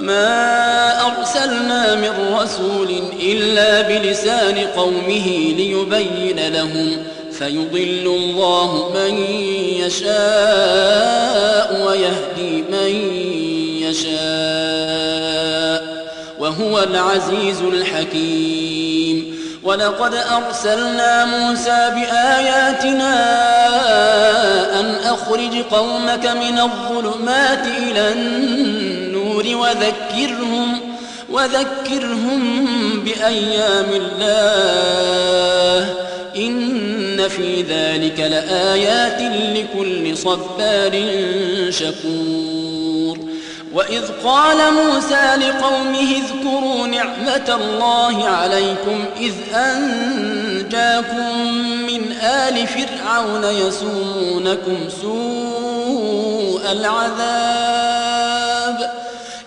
وما أرسلنا من رسول إلا بلسان قومه ليبين لهم فيضل الله من يشاء ويهدي من يشاء وهو العزيز الحكيم ولقد أرسلنا موسى بآياتنا أن أخرج قومك من الظلمات إلى وذكرهم وذكرهم بأيام الله. إن في ذلك لآيات لكل صبار شكور. وإذ قال موسى لقومه اذكروا نعمة الله عليكم إذ أنجاكم من آل فرعون يسومونكم سوء العذاب.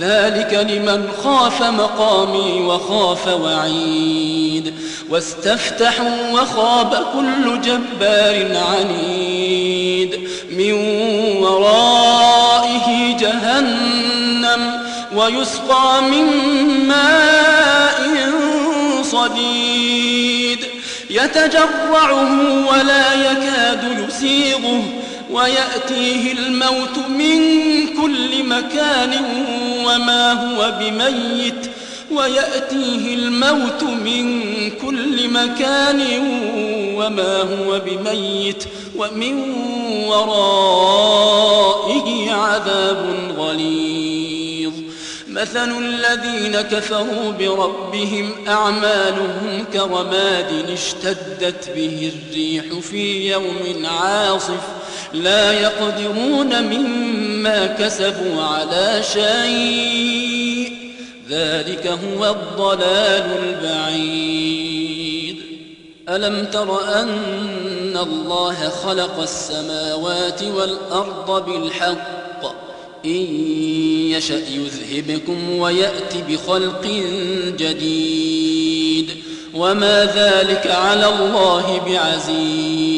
ذلك لمن خاف مقامي وخاف وعيد. واستفتحوا وخاب كل جبار عنيد. من ورائه جهنم ويسقى من ماء صديد. يتجرعه ولا يكاد يسيغه ويأتيه الموت من كل مكان وما هو بميت ويأتيه الموت من كل مكان وما هو بميت ومن ورائه عذاب غليظ. مثل الذين كفروا بربهم أعمالهم كرماد اشتدت به الريح في يوم عاصف لا يقدرون مما كسبوا على شيء. ذلك هو الضلال البعيد. ألم تر أن الله خلق السماوات والأرض بالحق؟ إن يشأ يذهبكم ويأت بخلق جديد. وما ذلك على الله بعزيز.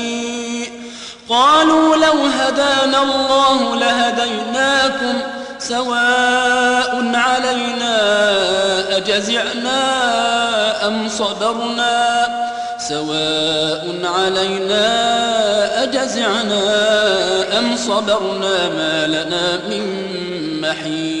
قالوا لو هدانا الله لهديناكم سواء علينا أجزعنا أم صبرنا سواء علينا أجزعنا أم صبرنا ما لنا من محيص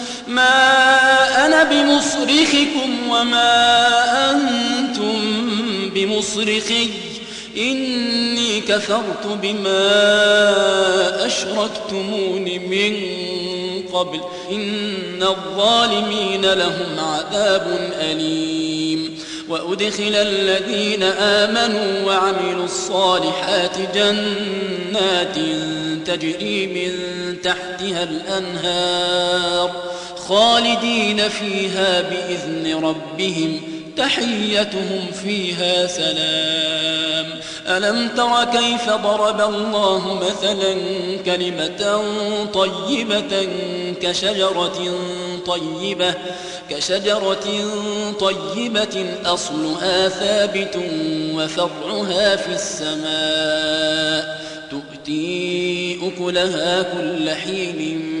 ما أنا بمصرخكم وما أنتم بمصرخي. إني كفرت بما أشركتمون من قبل. إن الظالمين لهم عذاب أليم. وأدخل الذين آمنوا وعملوا الصالحات جنات تجري من تحتها الأنهار. خالدين فيها بإذن ربهم تحيتهم فيها سلام. ألم تر كيف ضرب الله مثلا كلمة طيبة كشجرة طيبة كشجرة طيبة أصلها ثابت وفرعها في السماء تؤتي أكلها كل حين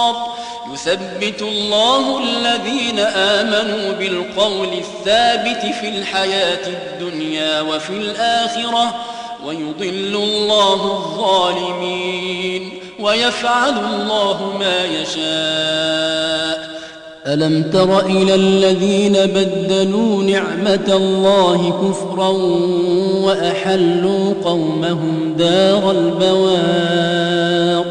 يثبت الله الذين آمنوا بالقول الثابت في الحياة الدنيا وفي الآخرة ويضل الله الظالمين ويفعل الله ما يشاء. ألم تر إلى الذين بدلوا نعمة الله كفرا وأحلوا قومهم دار البوار؟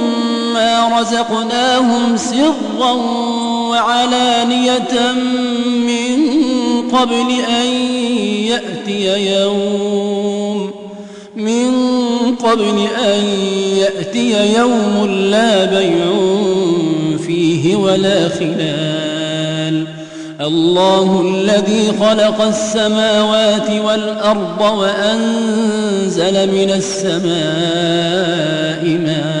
رزقناهم سرا وعلانية من قبل أن يأتي يوم من قبل أن يأتي يوم لا بيع فيه ولا خلال الله الذي خلق السماوات والأرض وأنزل من السماء ماء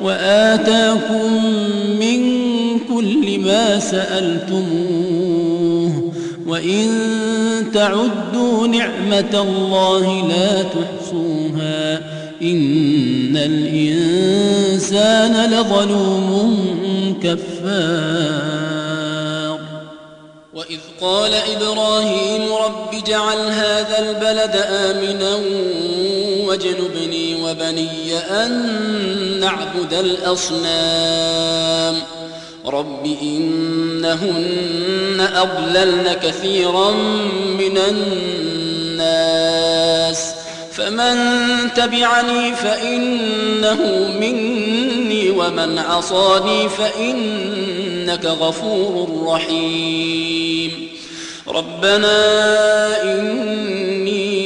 وآتاكم من كل ما سألتموه وإن تعدوا نعمة الله لا تحصوها إن الإنسان لظلوم كفار وإذ قال إبراهيم رب اجعل هذا البلد آمنا واجنبني وبني أن نعبد الأصنام. رب إنهن أضللن كثيرا من الناس. فمن تبعني فإنه مني ومن عصاني فإنك غفور رحيم. ربنا إني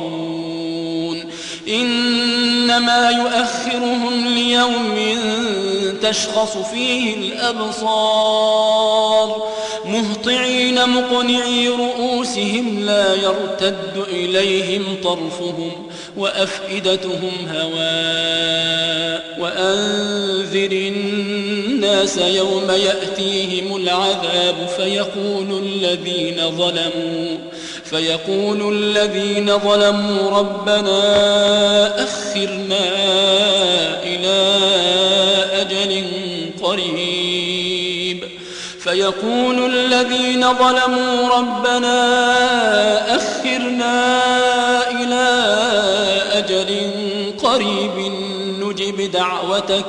إنما يؤخرهم ليوم تشخص فيه الأبصار. مهطعين مقنعي رؤوسهم لا يرتد إليهم طرفهم وأفئدتهم هواء. وأنذر الناس يوم يأتيهم العذاب فيقول الذين ظلموا فيقول الذين ظلموا ربنا أخرنا إلى أجل قريب. فيقول الذين ظلموا ربنا أخرنا إلى أجل قريب. نجب دعوتك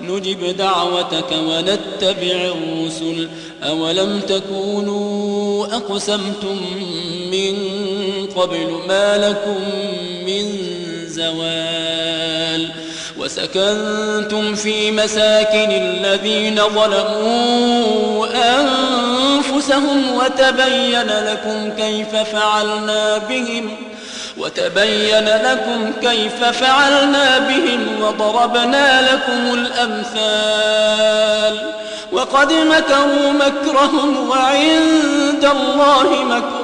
نجب دعوتك ونتبع الرسل. أولم تكونوا أقسمتم من قبل ما لكم من زوال وسكنتم في مساكن الذين ظلموا أنفسهم وتبين لكم كيف فعلنا بهم وتبين لكم كيف فعلنا بهم وضربنا لكم الأمثال وقد مكروا مكرهم وعند الله مكرهم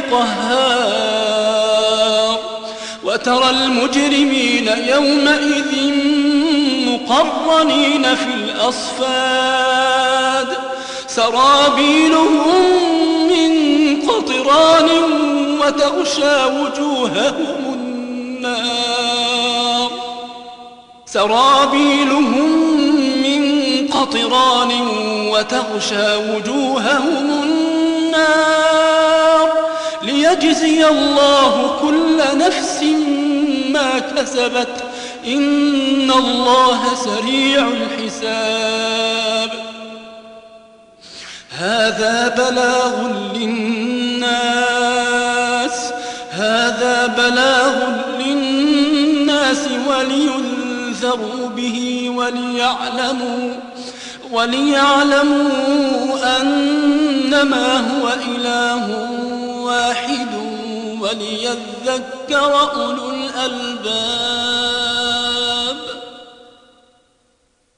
القهار وترى المجرمين يومئذ مقرنين في الأصفاد. سرابيلهم من قطران وتغشى وجوههم النار. سرابيلهم من قطران وتغشى وجوههم النار. ليجزي الله كل نفس ما كسبت. إن الله سريع الحساب. هذا بلاغ للناس. هذا بلاغ للناس ولينذروا به وليعلموا وليعلموا أنما هو إله واحد وليذكر أولو الألباب